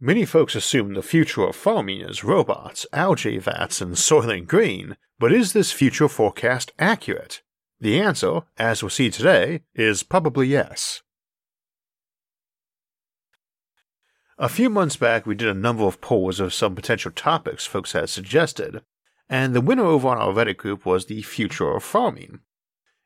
Many folks assume the future of farming is robots, algae vats, and Soylent Green, but is this future forecast accurate? The answer, as we'll see today, is probably yes. A few months back, we did a number of polls of some potential topics folks had suggested, and the winner over on our Reddit group was the future of farming.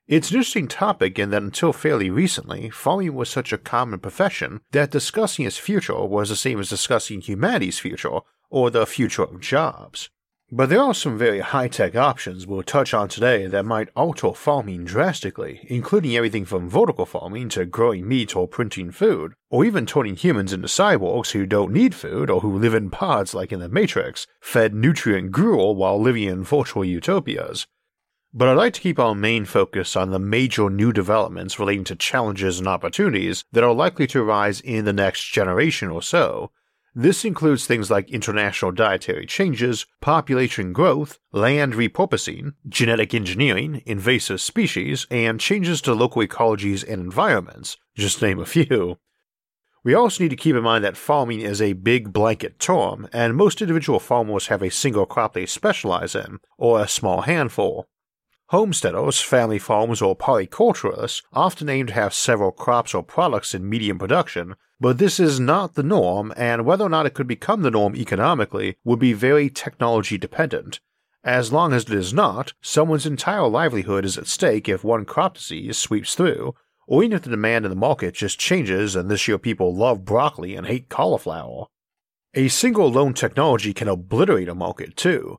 It's an interesting topic in that until fairly recently, farming was such a common profession that discussing its future was the same as discussing humanity's future or the future of jobs. But there are some very high tech options we'll touch on today that might alter farming drastically, including everything from vertical farming to growing meat or printing food, or even turning humans into cyborgs who don't need food or who live in pods like in the Matrix, fed nutrient gruel while living in virtual utopias. But I'd like to keep our main focus on the major new developments relating to challenges and opportunities that are likely to arise in the next generation or so. This includes things like international dietary changes, population growth, land repurposing, genetic engineering, invasive species, and changes to local ecologies and environments, just name a few. We also need to keep in mind that farming is a big blanket term, and most individual farmers have a single crop they specialize in, or a small handful. Homesteaders, family farms, or polyculturalists often aim to have several crops or products in medium production, but this is not the norm, and whether or not it could become the norm economically would be very technology dependent. As long as it is not, someone's entire livelihood is at stake if one crop disease sweeps through, or even if the demand in the market just changes and this year people love broccoli and hate cauliflower. A single lone technology can obliterate a market too,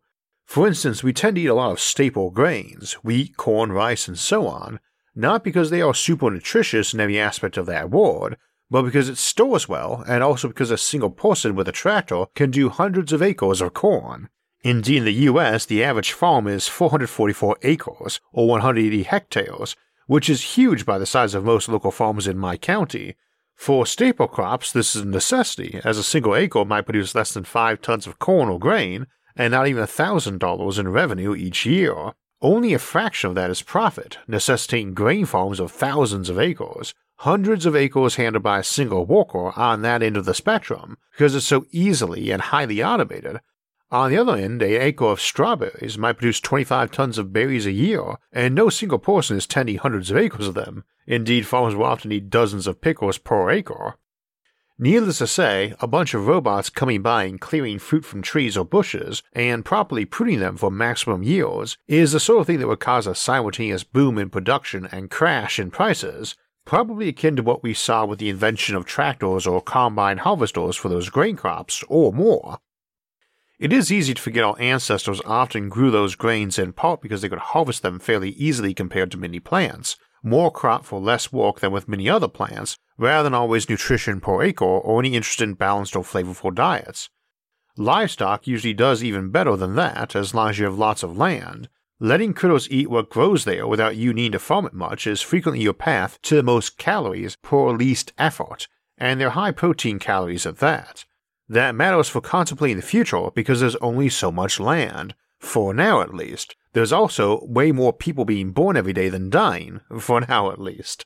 for instance, we tend to eat a lot of staple grains, wheat, corn, rice, and so on, not because they are super nutritious in every aspect of that word, but because it stores well, and also because a single person with a tractor can do hundreds of acres of corn. Indeed, in the US, the average farm is 444 acres, or 180 hectares, which is huge by the size of most local farms in my county. For staple crops, this is a necessity, as a single acre might produce less than 5 tons of corn or grain, and not even $1,000 in revenue each year. Only a fraction of that is profit, necessitating grain farms of thousands of acres, hundreds of acres handled by a single worker on that end of the spectrum, because it's so easily and highly automated. On the other end, a acre of strawberries might produce 25 tons of berries a year, and no single person is tending hundreds of acres of them. Indeed, farmers will often need dozens of pickles per acre. Needless to say, a bunch of robots coming by and clearing fruit from trees or bushes and properly pruning them for maximum yields is the sort of thing that would cause a simultaneous boom in production and crash in prices, probably akin to what we saw with the invention of tractors or combine harvesters for those grain crops, or more. It is easy to forget our ancestors often grew those grains in part because they could harvest them fairly easily compared to many plants, more crop for less work than with many other plants, rather than always nutrition per acre or any interest in balanced or flavorful diets. Livestock usually does even better than that as long as you have lots of land. Letting critters eat what grows there without you needing to farm it much is frequently your path to the most calories per least effort, and they're high protein calories at that. That matters for contemplating the future because there's only so much land, for now at least. There's also way more people being born every day than dying, for now at least.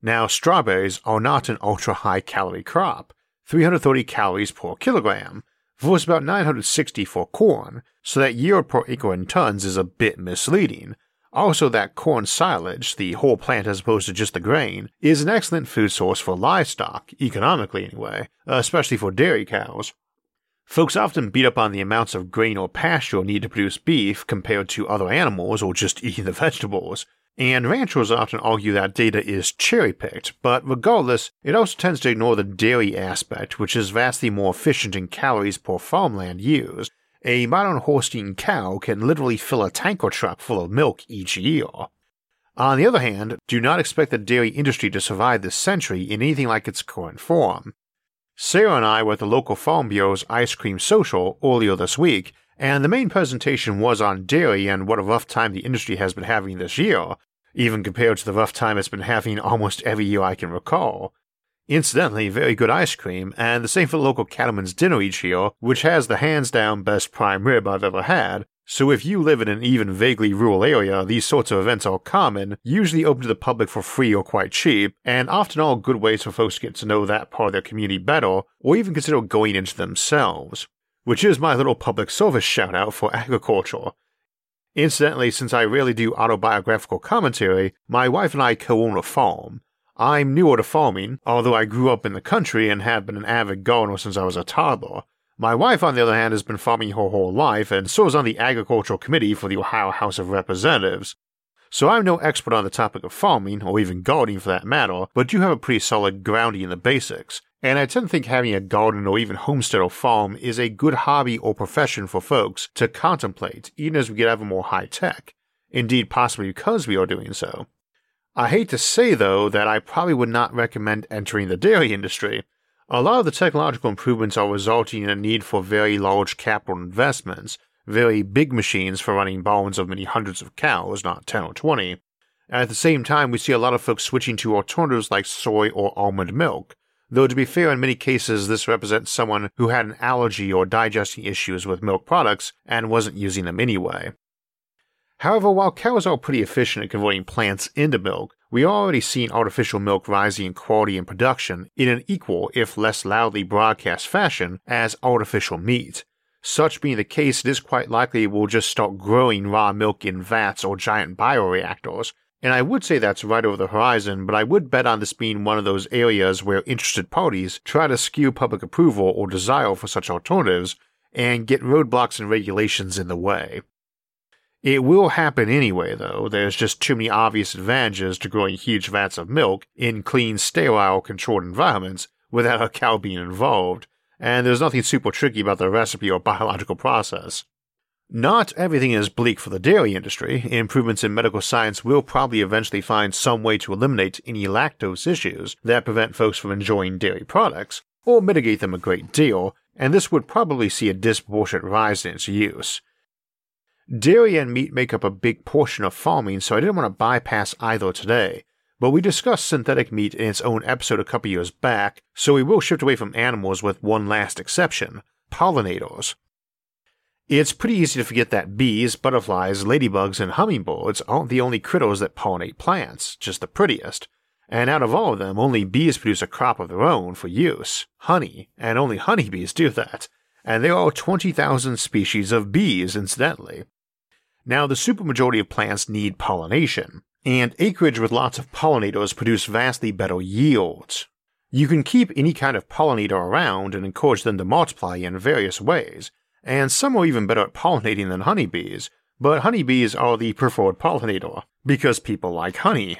Now, strawberries are not an ultra high calorie crop, 330 calories per kilogram, versus about 960 for corn, so that yield per acre in tons is a bit misleading. Also, that corn silage, the whole plant as opposed to just the grain, is an excellent food source for livestock, economically anyway, especially for dairy cows. Folks often beat up on the amounts of grain or pasture needed to produce beef compared to other animals or just eating the vegetables, and ranchers often argue that data is cherry picked, but regardless, it also tends to ignore the dairy aspect, which is vastly more efficient in calories per farmland used. A modern Holstein cow can literally fill a tanker truck full of milk each year. On the other hand, do not expect the dairy industry to survive this century in anything like its current form. Sarah and I were at the local Farm Bureau's Ice Cream Social earlier this week, and the main presentation was on dairy and what a rough time the industry has been having this year, even compared to the rough time it's been having almost every year I can recall. Incidentally, very good ice cream, and the same for the local cattleman's dinner each year, which has the hands down best prime rib I've ever had, so if you live in an even vaguely rural area, these sorts of events are common, usually open to the public for free or quite cheap, and often all good ways for folks to get to know that part of their community better, or even consider going into themselves. Which is my little public service shout out for agriculture. Incidentally, since I rarely do autobiographical commentary, my wife and I co own a farm. I'm newer to farming, although I grew up in the country and have been an avid gardener since I was a toddler. My wife, on the other hand, has been farming her whole life and serves on the Agricultural Committee for the Ohio House of Representatives. So I'm no expert on the topic of farming, or even gardening for that matter, but do have a pretty solid grounding in the basics. And I tend to think having a garden or even homestead or farm is a good hobby or profession for folks to contemplate, even as we get ever more high tech. Indeed, possibly because we are doing so. I hate to say, though, that I probably would not recommend entering the dairy industry. A lot of the technological improvements are resulting in a need for very large capital investments, very big machines for running barns of many hundreds of cows, not 10 or 20. At the same time, we see a lot of folks switching to alternatives like soy or almond milk, though to be fair, in many cases, this represents someone who had an allergy or digesting issues with milk products and wasn't using them anyway. However, while cows are pretty efficient at converting plants into milk, we already seen artificial milk rising in quality and production in an equal, if less loudly broadcast fashion, as artificial meat. Such being the case, it is quite likely we'll just start growing raw milk in vats or giant bioreactors, and I would say that's right over the horizon, but I would bet on this being one of those areas where interested parties try to skew public approval or desire for such alternatives and get roadblocks and regulations in the way. It will happen anyway, though. There's just too many obvious advantages to growing huge vats of milk in clean, sterile, controlled environments without a cow being involved, and there's nothing super tricky about the recipe or biological process. Not everything is bleak for the dairy industry. Improvements in medical science will probably eventually find some way to eliminate any lactose issues that prevent folks from enjoying dairy products, or mitigate them a great deal, and this would probably see a disproportionate rise in its use. Dairy and meat make up a big portion of farming, so I didn't want to bypass either today. But we discussed synthetic meat in its own episode a couple years back, so we will shift away from animals with one last exception pollinators. It's pretty easy to forget that bees, butterflies, ladybugs, and hummingbirds aren't the only critters that pollinate plants, just the prettiest. And out of all of them, only bees produce a crop of their own for use honey, and only honeybees do that. And there are 20,000 species of bees, incidentally. Now, the supermajority of plants need pollination, and acreage with lots of pollinators produce vastly better yields. You can keep any kind of pollinator around and encourage them to multiply in various ways, and some are even better at pollinating than honeybees, but honeybees are the preferred pollinator, because people like honey.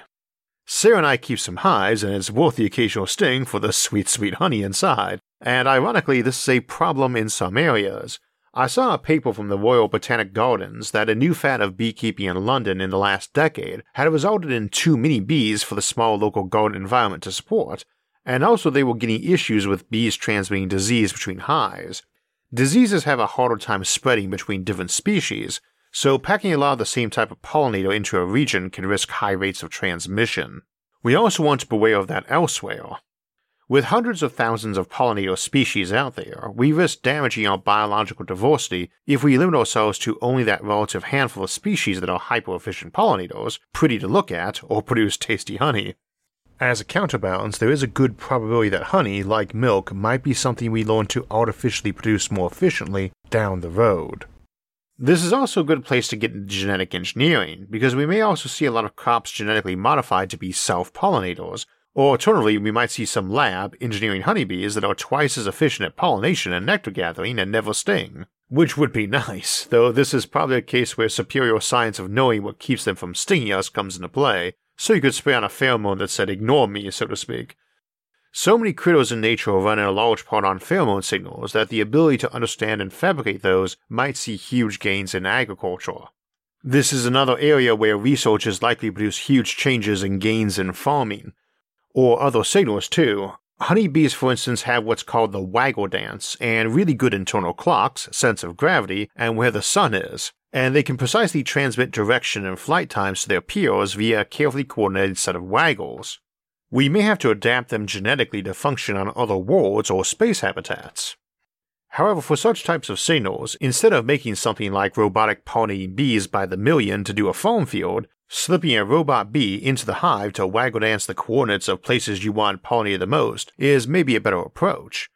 Sarah and I keep some hives, and it's worth the occasional sting for the sweet, sweet honey inside, and ironically, this is a problem in some areas. I saw a paper from the Royal Botanic Gardens that a new fad of beekeeping in London in the last decade had resulted in too many bees for the small local garden environment to support, and also they were getting issues with bees transmitting disease between hives. Diseases have a harder time spreading between different species, so packing a lot of the same type of pollinator into a region can risk high rates of transmission. We also want to beware of that elsewhere. With hundreds of thousands of pollinator species out there, we risk damaging our biological diversity if we limit ourselves to only that relative handful of species that are hyper efficient pollinators, pretty to look at, or produce tasty honey. As a counterbalance, there is a good probability that honey, like milk, might be something we learn to artificially produce more efficiently down the road. This is also a good place to get into genetic engineering, because we may also see a lot of crops genetically modified to be self pollinators, or alternatively, we might see some lab engineering honeybees that are twice as efficient at pollination and nectar gathering and never sting. Which would be nice, though this is probably a case where superior science of knowing what keeps them from stinging us comes into play, so you could spray on a pheromone that said ignore me, so to speak. So many critters in nature run in a large part on pheromone signals that the ability to understand and fabricate those might see huge gains in agriculture. This is another area where research is likely to produce huge changes and gains in farming, or other signals too. Honeybees, for instance, have what's called the waggle dance and really good internal clocks, sense of gravity, and where the sun is, and they can precisely transmit direction and flight times to their peers via a carefully coordinated set of waggles. We may have to adapt them genetically to function on other worlds or space habitats. However, for such types of signals, instead of making something like robotic pollinating bees by the million to do a farm field, slipping a robot bee into the hive to waggle dance the coordinates of places you want pollinated the most is maybe a better approach.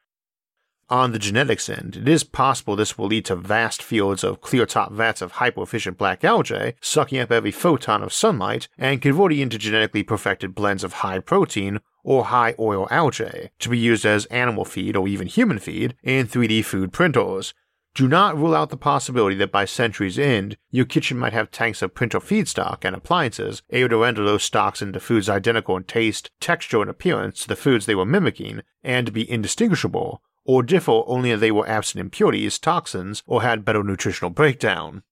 On the genetics end, it is possible this will lead to vast fields of clear top vats of hyper-efficient black algae sucking up every photon of sunlight and converting into genetically perfected blends of high protein or high oil algae to be used as animal feed or even human feed in 3D food printers. Do not rule out the possibility that by century's end, your kitchen might have tanks of printer feedstock and appliances able to render those stocks into foods identical in taste, texture, and appearance to the foods they were mimicking, and be indistinguishable or differ only if they were absent impurities, toxins, or had better nutritional breakdown.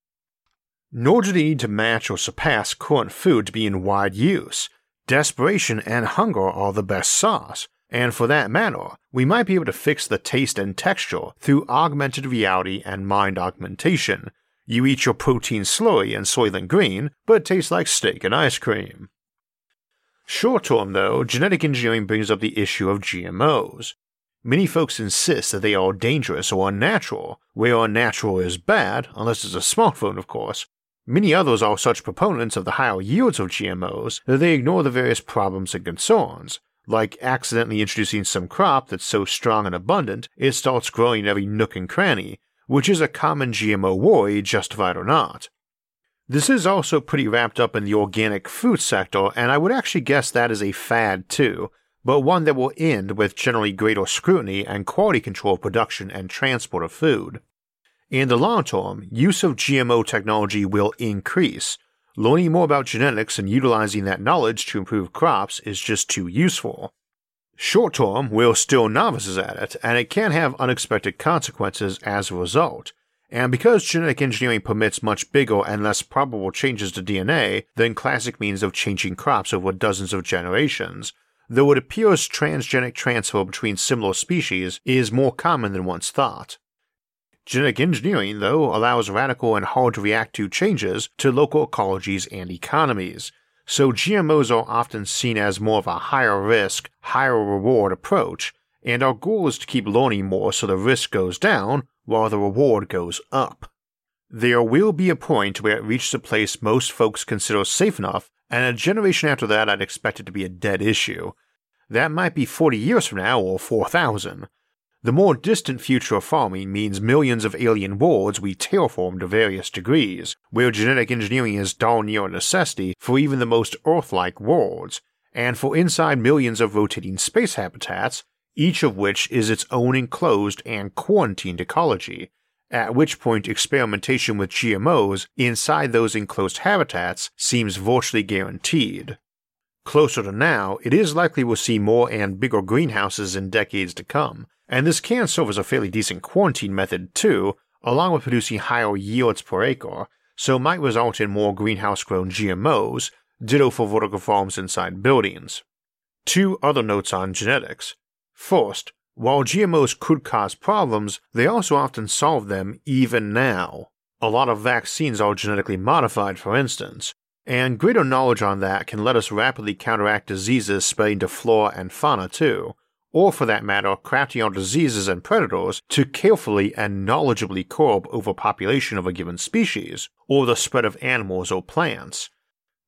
Nor do they need to match or surpass current food to be in wide use. Desperation and hunger are the best sauce, and for that matter, we might be able to fix the taste and texture through augmented reality and mind augmentation. You eat your protein slowly and Soylent Green, but it tastes like steak and ice cream. Short term, though, genetic engineering brings up the issue of GMOs. Many folks insist that they are dangerous or unnatural, where unnatural is bad, unless it's a smartphone, of course. Many others are such proponents of the higher yields of GMOs that they ignore the various problems and concerns, like accidentally introducing some crop that's so strong and abundant it starts growing in every nook and cranny, which is a common GMO worry, justified or not. This is also pretty wrapped up in the organic food sector, and I would actually guess that is a fad too, but one that will end with generally greater scrutiny and quality control of production and transport of food. In the long term, use of GMO technology will increase. Learning more about genetics and utilizing that knowledge to improve crops is just too useful. Short term, we're still novices at it, and it can have unexpected consequences as a result. And because genetic engineering permits much bigger and less probable changes to DNA than classic means of changing crops over dozens of generations, though it appears transgenic transfer between similar species is more common than once thought. Genetic engineering, though, allows radical and hard to react to changes to local ecologies and economies, so GMOs are often seen as more of a higher risk, higher reward approach, and our goal is to keep learning more so the risk goes down while the reward goes up. There will be a point where it reaches a place most folks consider safe enough and a generation after that I'd expect it to be a dead issue. That might be 40 years from now or 4,000. The more distant future of farming means millions of alien worlds we terraform to various degrees, where genetic engineering is darn near a necessity for even the most Earth-like worlds, and for inside millions of rotating space habitats, each of which is its own enclosed and quarantined ecology, at which point experimentation with GMOs inside those enclosed habitats seems virtually guaranteed. Closer to now, it is likely we'll see more and bigger greenhouses in decades to come, and this can serve as a fairly decent quarantine method too, along with producing higher yields per acre, so might result in more greenhouse grown GMOs, ditto for vertical farms inside buildings. Two other notes on genetics. First, while GMOs could cause problems, they also often solve them even now. A lot of vaccines are genetically modified, for instance, and greater knowledge on that can let us rapidly counteract diseases spreading to flora and fauna too, or for that matter, crafting our diseases and predators to carefully and knowledgeably curb overpopulation of a given species, or the spread of animals or plants,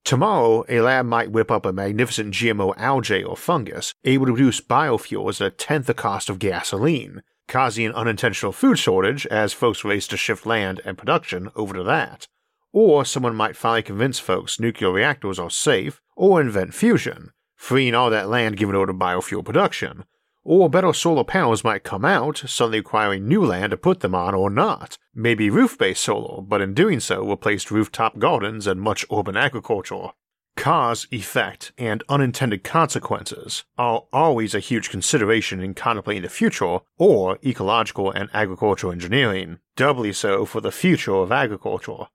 Tomorrow, a lab might whip up a magnificent GMO algae or fungus able to produce biofuels at a tenth the cost of gasoline, causing an unintentional food shortage as folks race to shift land and production over to that. Or someone might finally convince folks nuclear reactors are safe, or invent fusion, freeing all that land given over to biofuel production, or better solar panels might come out, suddenly requiring new land to put them on or not. Maybe roof based solar, but in doing so replaced rooftop gardens and much urban agriculture. Cause, effect, and unintended consequences are always a huge consideration in contemplating the future or ecological and agricultural engineering, doubly so for the future of agriculture.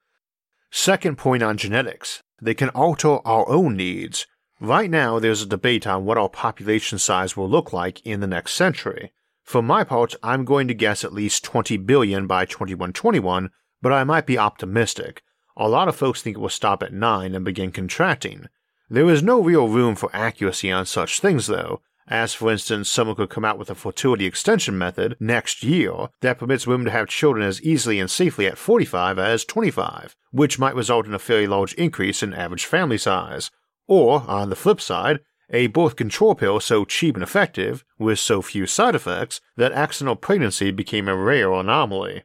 Second point on genetics they can alter our own needs, Right now, there's a debate on what our population size will look like in the next century. For my part, I'm going to guess at least 20 billion by 2121, but I might be optimistic. A lot of folks think it will stop at 9 and begin contracting. There is no real room for accuracy on such things, though, as for instance, someone could come out with a fertility extension method next year that permits women to have children as easily and safely at 45 as 25, which might result in a fairly large increase in average family size. Or, on the flip side, a birth control pill so cheap and effective, with so few side effects, that accidental pregnancy became a rare anomaly.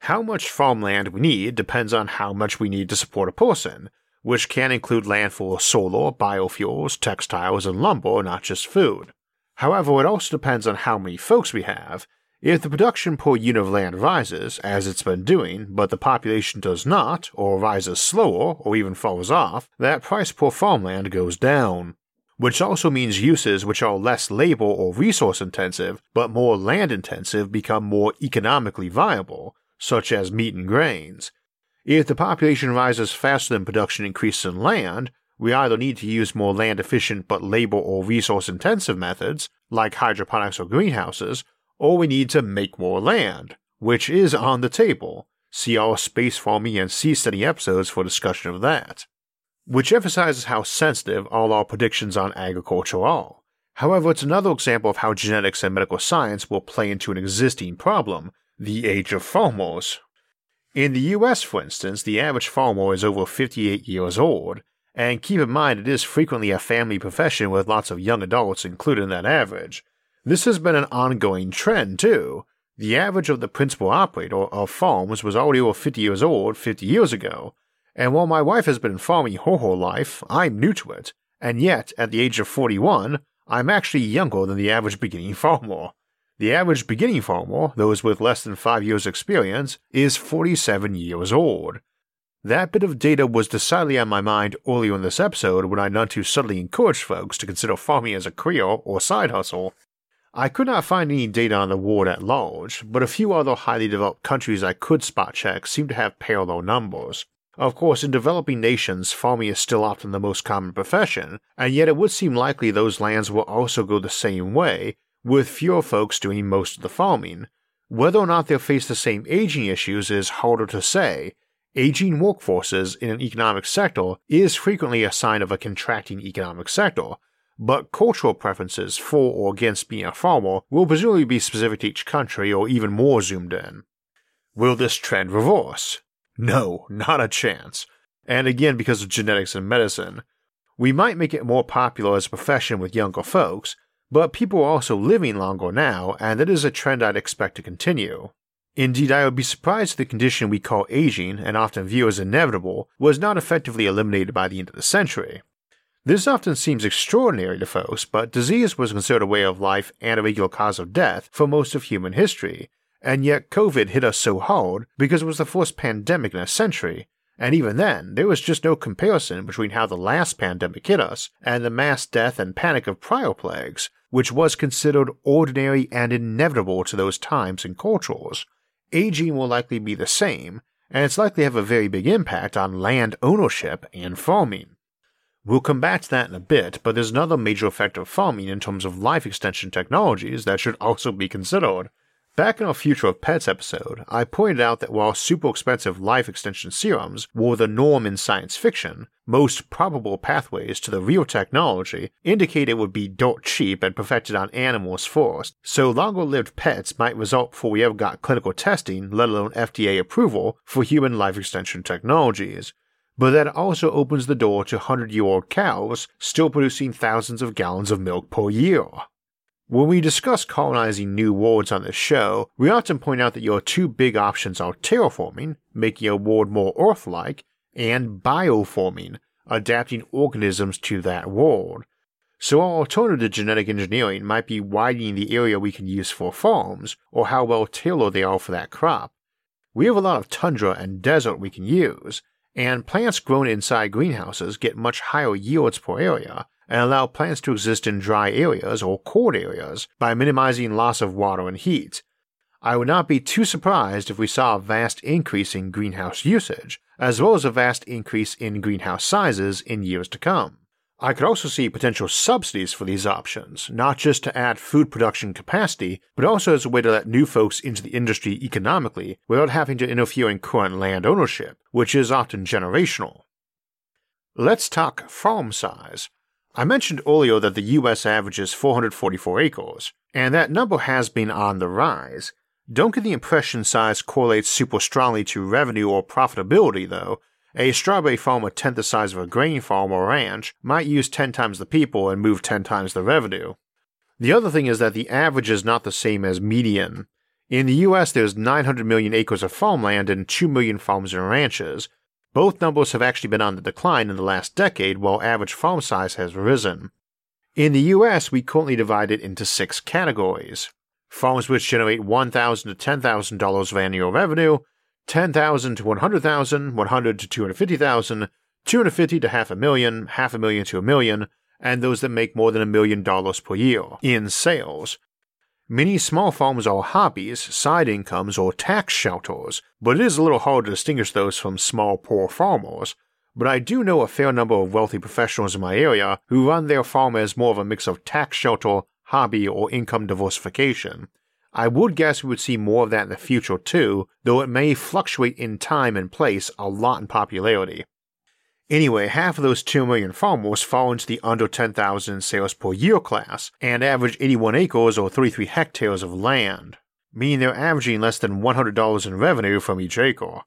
How much farmland we need depends on how much we need to support a person, which can include land for solar, biofuels, textiles, and lumber, not just food. However, it also depends on how many folks we have. If the production per unit of land rises, as it's been doing, but the population does not, or rises slower, or even falls off, that price per farmland goes down. Which also means uses which are less labor or resource intensive, but more land intensive become more economically viable, such as meat and grains. If the population rises faster than production increases in land, we either need to use more land efficient but labor or resource intensive methods, like hydroponics or greenhouses, or we need to make more land, which is on the table. See our space farming and seasteading episodes for discussion of that. Which emphasizes how sensitive all our predictions on agriculture are. However, it's another example of how genetics and medical science will play into an existing problem the age of farmers. In the US, for instance, the average farmer is over 58 years old, and keep in mind it is frequently a family profession with lots of young adults included in that average, this has been an ongoing trend, too. The average of the principal operator of farms was already over 50 years old 50 years ago, and while my wife has been farming her whole life, I'm new to it, and yet, at the age of 41, I'm actually younger than the average beginning farmer. The average beginning farmer, those with less than 5 years' experience, is 47 years old. That bit of data was decidedly on my mind earlier in this episode when I none too subtly encouraged folks to consider farming as a career or side hustle, I could not find any data on the world at large, but a few other highly developed countries I could spot check seem to have parallel numbers. Of course, in developing nations, farming is still often the most common profession, and yet it would seem likely those lands will also go the same way, with fewer folks doing most of the farming. Whether or not they'll face the same aging issues is harder to say. Aging workforces in an economic sector is frequently a sign of a contracting economic sector, but cultural preferences for or against being a farmer will presumably be specific to each country or even more zoomed in. Will this trend reverse? No, not a chance. And again, because of genetics and medicine. We might make it more popular as a profession with younger folks, but people are also living longer now, and that is a trend I'd expect to continue. Indeed, I would be surprised if the condition we call aging, and often view as inevitable, was not effectively eliminated by the end of the century. This often seems extraordinary to folks, but disease was considered a way of life and a regular cause of death for most of human history, and yet COVID hit us so hard because it was the first pandemic in a century, and even then, there was just no comparison between how the last pandemic hit us and the mass death and panic of prior plagues, which was considered ordinary and inevitable to those times and cultures. Aging will likely be the same, and it's likely to have a very big impact on land ownership and farming. We'll come back to that in a bit, but there's another major effect of farming in terms of life extension technologies that should also be considered. Back in our Future of Pets episode, I pointed out that while super expensive life extension serums were the norm in science fiction, most probable pathways to the real technology indicate it would be dirt cheap and perfected on animals first, so longer lived pets might result before we ever got clinical testing, let alone FDA approval, for human life extension technologies, but that also opens the door to 100 year old cows still producing thousands of gallons of milk per year. When we discuss colonizing new worlds on this show, we often point out that your two big options are terraforming, making a world more Earth like, and bioforming, adapting organisms to that world. So, our alternative to genetic engineering might be widening the area we can use for farms, or how well tailored they are for that crop. We have a lot of tundra and desert we can use, and plants grown inside greenhouses get much higher yields per area and allow plants to exist in dry areas or cold areas by minimizing loss of water and heat. I would not be too surprised if we saw a vast increase in greenhouse usage, as well as a vast increase in greenhouse sizes in years to come. I could also see potential subsidies for these options, not just to add food production capacity, but also as a way to let new folks into the industry economically without having to interfere in current land ownership, which is often generational. Let's talk farm size. I mentioned earlier that the US averages 444 acres, and that number has been on the rise. Don't get the impression size correlates super strongly to revenue or profitability, though, a strawberry farm a tenth the size of a grain farm or ranch might use 10 times the people and move 10 times the revenue. The other thing is that the average is not the same as median. In the US, there's 900 million acres of farmland and 2 million farms and ranches. Both numbers have actually been on the decline in the last decade, while average farm size has risen. In the US, we currently divide it into six categories farms which generate 1,000 to $10,000 of annual revenue, 10,000 to 100,000, 100 to 250,000, 250 to half a million, half a million to a million, and those that make more than a million dollars per year in sales. Many small farms are hobbies, side incomes, or tax shelters, but it is a little hard to distinguish those from small poor farmers. But I do know a fair number of wealthy professionals in my area who run their farm as more of a mix of tax shelter, hobby, or income diversification, I would guess we would see more of that in the future too, though it may fluctuate in time and place a lot in popularity. Anyway, half of those 2 million farmers fall into the under 10,000 sales per year class and average 81 acres or 33 hectares of land, meaning they're averaging less than $100 in revenue from each acre.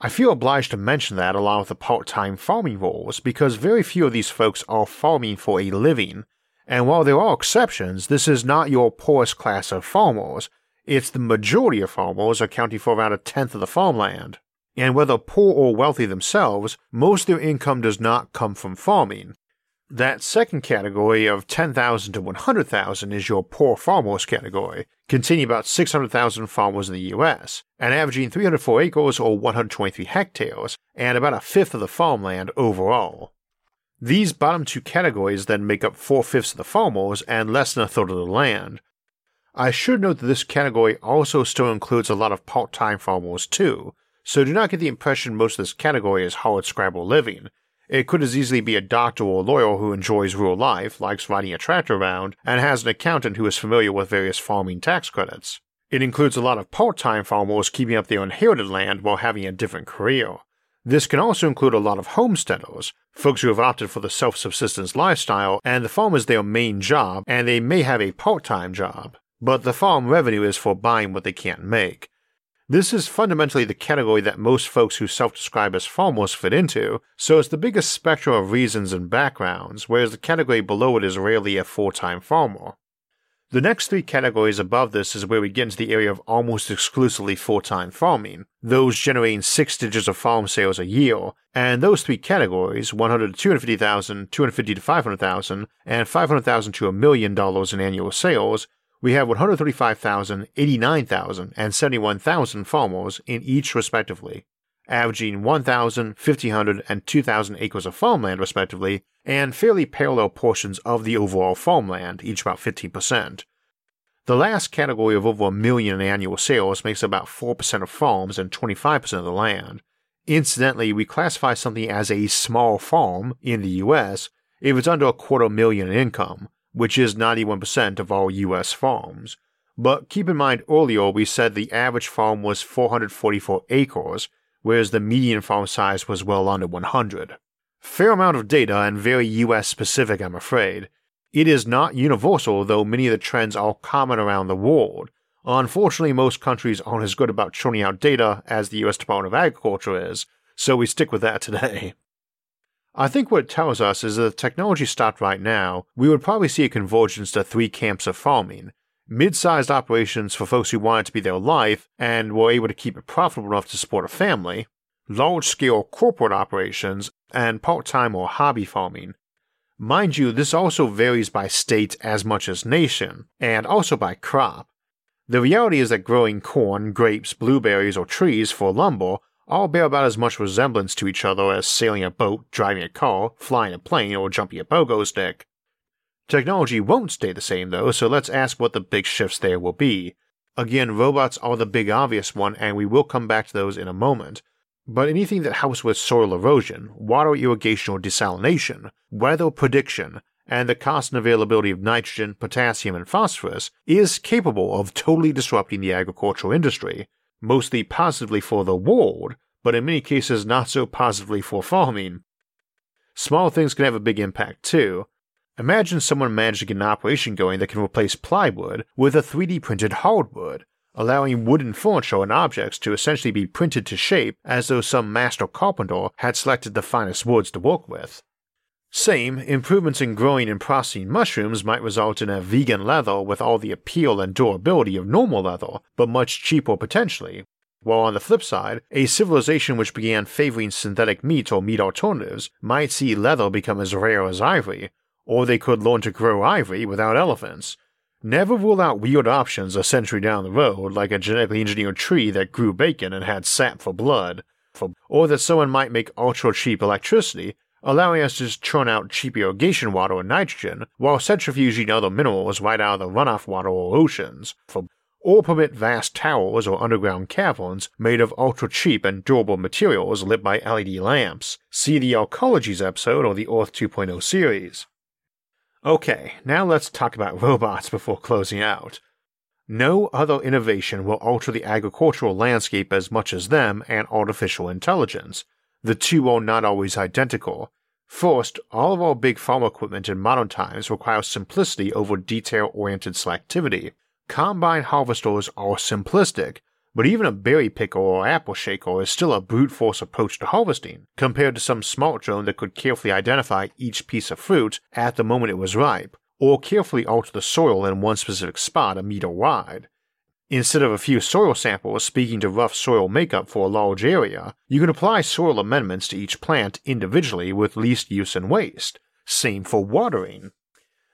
I feel obliged to mention that along with the part time farming roles because very few of these folks are farming for a living and while there are exceptions, this is not your poorest class of farmers. It's the majority of farmers accounting for about a tenth of the farmland. And whether poor or wealthy themselves, most of their income does not come from farming. That second category of 10,000 to 100,000 is your poor farmers category, containing about 600,000 farmers in the US, and averaging 304 acres or 123 hectares, and about a fifth of the farmland overall. These bottom two categories then make up four fifths of the farmers and less than a third of the land. I should note that this category also still includes a lot of part time farmers too, so do not get the impression most of this category is hard scrabble living. It could as easily be a doctor or lawyer who enjoys rural life, likes riding a tractor around, and has an accountant who is familiar with various farming tax credits. It includes a lot of part time farmers keeping up their inherited land while having a different career. This can also include a lot of homesteaders, folks who have opted for the self subsistence lifestyle, and the farm is their main job, and they may have a part time job, but the farm revenue is for buying what they can't make. This is fundamentally the category that most folks who self describe as farmers fit into, so it's the biggest spectrum of reasons and backgrounds, whereas the category below it is rarely a full time farmer. The next three categories above this is where we get into the area of almost exclusively full time farming, those generating six digits of farm sales a year, and those three categories 100 to 250,000, 250 to 500,000, and 500,000 to a million dollars in annual sales, we have 135,000, 89,000, and 71,000 farmers in each respectively, averaging 1,000, 1,500, and 2,000 acres of farmland respectively, and fairly parallel portions of the overall farmland, each about 15%. The last category of over a million in annual sales makes about 4% of farms and 25% of the land. Incidentally, we classify something as a small farm in the US if it's under a quarter million in income, which is 91% of all US farms. But keep in mind earlier we said the average farm was 444 acres, whereas the median farm size was well under 100. Fair amount of data and very US specific, I'm afraid. It is not universal, though many of the trends are common around the world. Unfortunately, most countries aren't as good about churning out data as the US Department of Agriculture is, so we stick with that today. I think what it tells us is that if technology stopped right now, we would probably see a convergence to three camps of farming mid sized operations for folks who wanted to be their life and were able to keep it profitable enough to support a family, large scale corporate operations, and part time or hobby farming. Mind you, this also varies by state as much as nation, and also by crop. The reality is that growing corn, grapes, blueberries, or trees for lumber all bear about as much resemblance to each other as sailing a boat, driving a car, flying a plane, or jumping a pogo stick. Technology won't stay the same though, so let's ask what the big shifts there will be. Again, robots are the big obvious one, and we will come back to those in a moment. but anything that helps with soil erosion, water irrigation or desalination, weather prediction, and the cost and availability of nitrogen, potassium, and phosphorus is capable of totally disrupting the agricultural industry, mostly positively for the world, but in many cases not so positively for farming. Small things can have a big impact too. Imagine someone managed to get an operation going that can replace plywood with a 3D printed hardwood, allowing wooden furniture and objects to essentially be printed to shape as though some master carpenter had selected the finest woods to work with. Same, improvements in growing and processing mushrooms might result in a vegan leather with all the appeal and durability of normal leather, but much cheaper potentially. While on the flip side, a civilization which began favoring synthetic meat or meat alternatives might see leather become as rare as ivory, or they could learn to grow ivory without elephants. Never rule out weird options a century down the road, like a genetically engineered tree that grew bacon and had sap for blood, or that someone might make ultra cheap electricity allowing us to churn out cheap irrigation water and nitrogen while centrifuging other minerals right out of the runoff water or oceans, for, or permit vast towers or underground caverns made of ultra cheap and durable materials lit by LED lamps. See the Ecologies episode or the Earth 2.0 series. Okay, now let's talk about robots before closing out. No other innovation will alter the agricultural landscape as much as them and artificial intelligence, the two are not always identical. First, all of our big farm equipment in modern times requires simplicity over detail oriented selectivity. Combine harvesters are simplistic, but even a berry picker or apple shaker is still a brute force approach to harvesting, compared to some smart drone that could carefully identify each piece of fruit at the moment it was ripe, or carefully alter the soil in one specific spot a meter wide. Instead of a few soil samples speaking to rough soil makeup for a large area, you can apply soil amendments to each plant individually with least use and waste. Same for watering.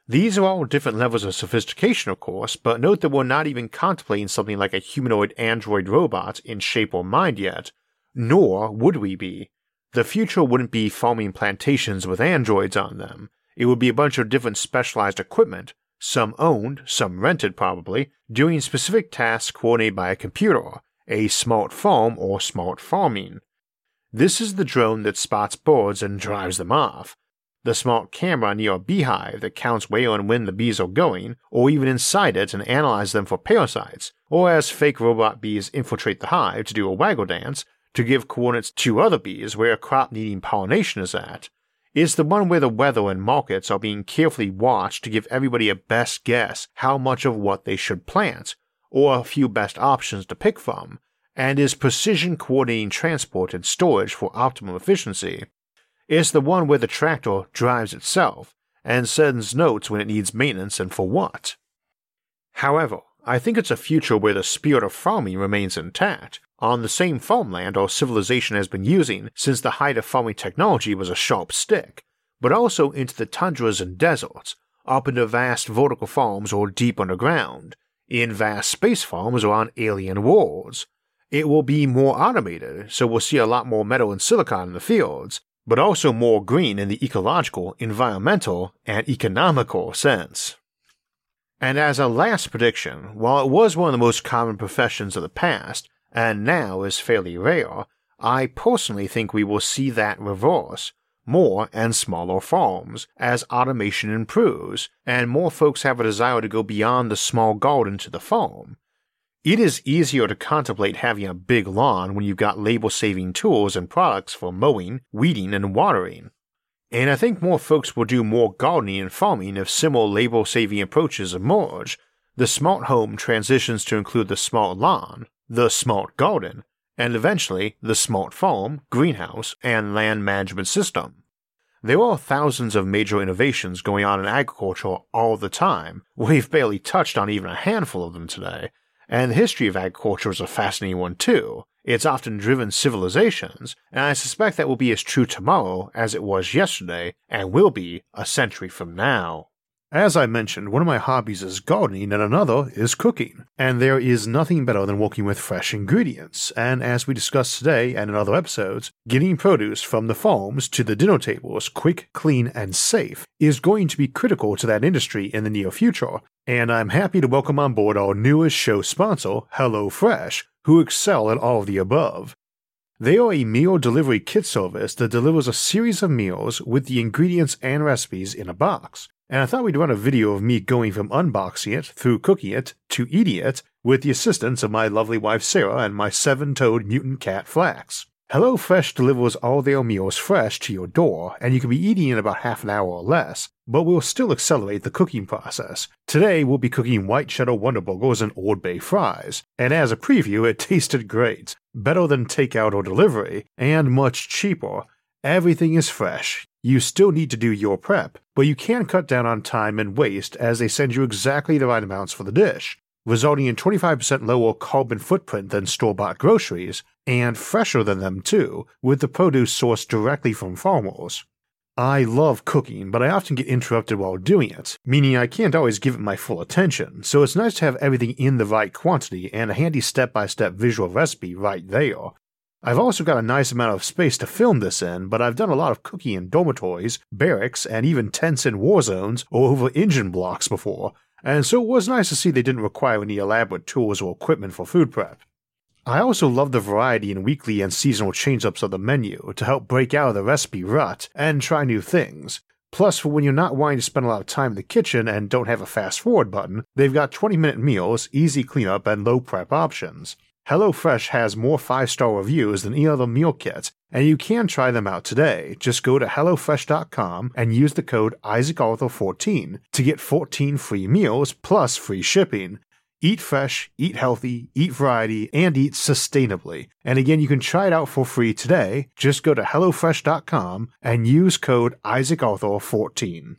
These are all different levels of sophistication, of course, but note that we're not even contemplating something like a humanoid android robot in shape or mind yet, nor would we be. The future wouldn't be farming plantations with androids on them. It would be a bunch of different specialized equipment, some owned, some rented probably, doing specific tasks coordinated by a computer, a smart farm or smart farming. This is the drone that spots birds and drives them off, the smart camera near a beehive that counts where and when the bees are going, or even inside it and analyze them for parasites, or as fake robot bees infiltrate the hive to do a waggle dance to give coordinates to other bees where a crop needing pollination is at, is the one where the weather and markets are being carefully watched to give everybody a best guess how much of what they should plant, or a few best options to pick from, and is precision coordinating transport and storage for optimum efficiency. It's the one where the tractor drives itself and sends notes when it needs maintenance and for what. However, I think it's a future where the spirit of farming remains intact, on the same farmland our civilization has been using since the height of farming technology was a sharp stick, but also into the tundras and deserts, up into vast vertical farms or deep underground, in vast space farms or on alien worlds. It will be more automated, so we'll see a lot more metal and silicon in the fields, but also more green in the ecological, environmental, and economical sense. And as a last prediction, while it was one of the most common professions of the past, and now is fairly rare, I personally think we will see that reverse, more and smaller farms, as automation improves, and more folks have a desire to go beyond the small garden to the farm. It is easier to contemplate having a big lawn when you've got labor saving tools and products for mowing, weeding, and watering. And I think more folks will do more gardening and farming if similar labor saving approaches emerge. The smart home transitions to include the smart lawn, the smart garden, and eventually the smart farm, greenhouse, and land management system. There are thousands of major innovations going on in agriculture all the time. We've barely touched on even a handful of them today. And the history of agriculture is a fascinating one too. It's often driven civilizations, and I suspect that will be as true tomorrow as it was yesterday and will be a century from now. As I mentioned, one of my hobbies is gardening and another is cooking. And there is nothing better than working with fresh ingredients. And as we discussed today and in other episodes, getting produce from the farms to the dinner tables quick, clean, and safe is going to be critical to that industry in the near future. And I'm happy to welcome on board our newest show sponsor, HelloFresh, who excel at all of the above. They are a meal delivery kit service that delivers a series of meals with the ingredients and recipes in a box. And I thought we'd run a video of me going from unboxing it through cooking it to eating it with the assistance of my lovely wife Sarah and my seven toed mutant cat Flax. HelloFresh delivers all their meals fresh to your door, and you can be eating in about half an hour or less, but we'll still accelerate the cooking process. Today, we'll be cooking white cheddar Wonder Burgers and Old Bay fries, and as a preview, it tasted great. Better than takeout or delivery, and much cheaper. Everything is fresh. You still need to do your prep, but you can cut down on time and waste as they send you exactly the right amounts for the dish resulting in 25% lower carbon footprint than store bought groceries, and fresher than them too, with the produce sourced directly from farmers. I love cooking, but I often get interrupted while doing it, meaning I can't always give it my full attention, so it's nice to have everything in the right quantity and a handy step by step visual recipe right there. I've also got a nice amount of space to film this in, but I've done a lot of cooking in dormitories, barracks, and even tents in war zones or over engine blocks before, and so it was nice to see they didn't require any elaborate tools or equipment for food prep. I also love the variety in weekly and seasonal change-ups of the menu to help break out of the recipe rut and try new things. Plus, for when you're not wanting to spend a lot of time in the kitchen and don't have a fast forward button, they've got 20 minute meals, easy cleanup, and low prep options. HelloFresh has more 5 star reviews than any other meal kit, and you can try them out today. Just go to HelloFresh.com and use the code IsaacArthur14 to get 14 free meals plus free shipping. Eat fresh, eat healthy, eat variety, and eat sustainably. And again, you can try it out for free today. Just go to HelloFresh.com and use code IsaacArthur14.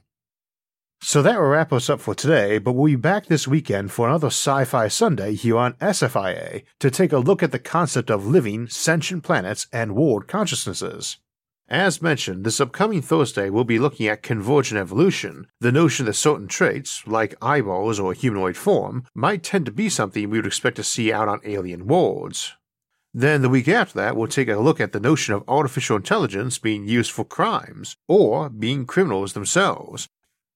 So that will wrap us up for today, but we'll be back this weekend for another Sci Fi Sunday here on SFIA to take a look at the concept of living, sentient planets and world consciousnesses. As mentioned, this upcoming Thursday we'll be looking at convergent evolution, the notion that certain traits, like eyeballs or humanoid form, might tend to be something we would expect to see out on alien worlds. Then the week after that, we'll take a look at the notion of artificial intelligence being used for crimes, or being criminals themselves,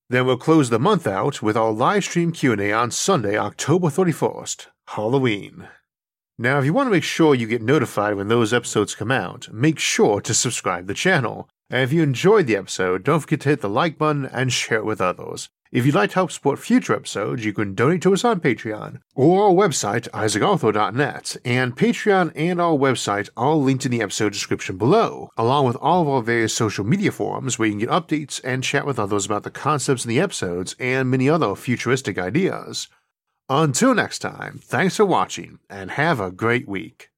then we'll close the month out with our live stream Q&A on Sunday, October 31st, Halloween. Now, if you want to make sure you get notified when those episodes come out, make sure to subscribe the channel. And if you enjoyed the episode, don't forget to hit the like button and share it with others. If you'd like to help support future episodes, you can donate to us on Patreon or our website, isaacarthur.net, and Patreon and our website are linked in the episode description below, along with all of our various social media forums where you can get updates and chat with others about the concepts in the episodes and many other futuristic ideas. Until next time, thanks for watching and have a great week.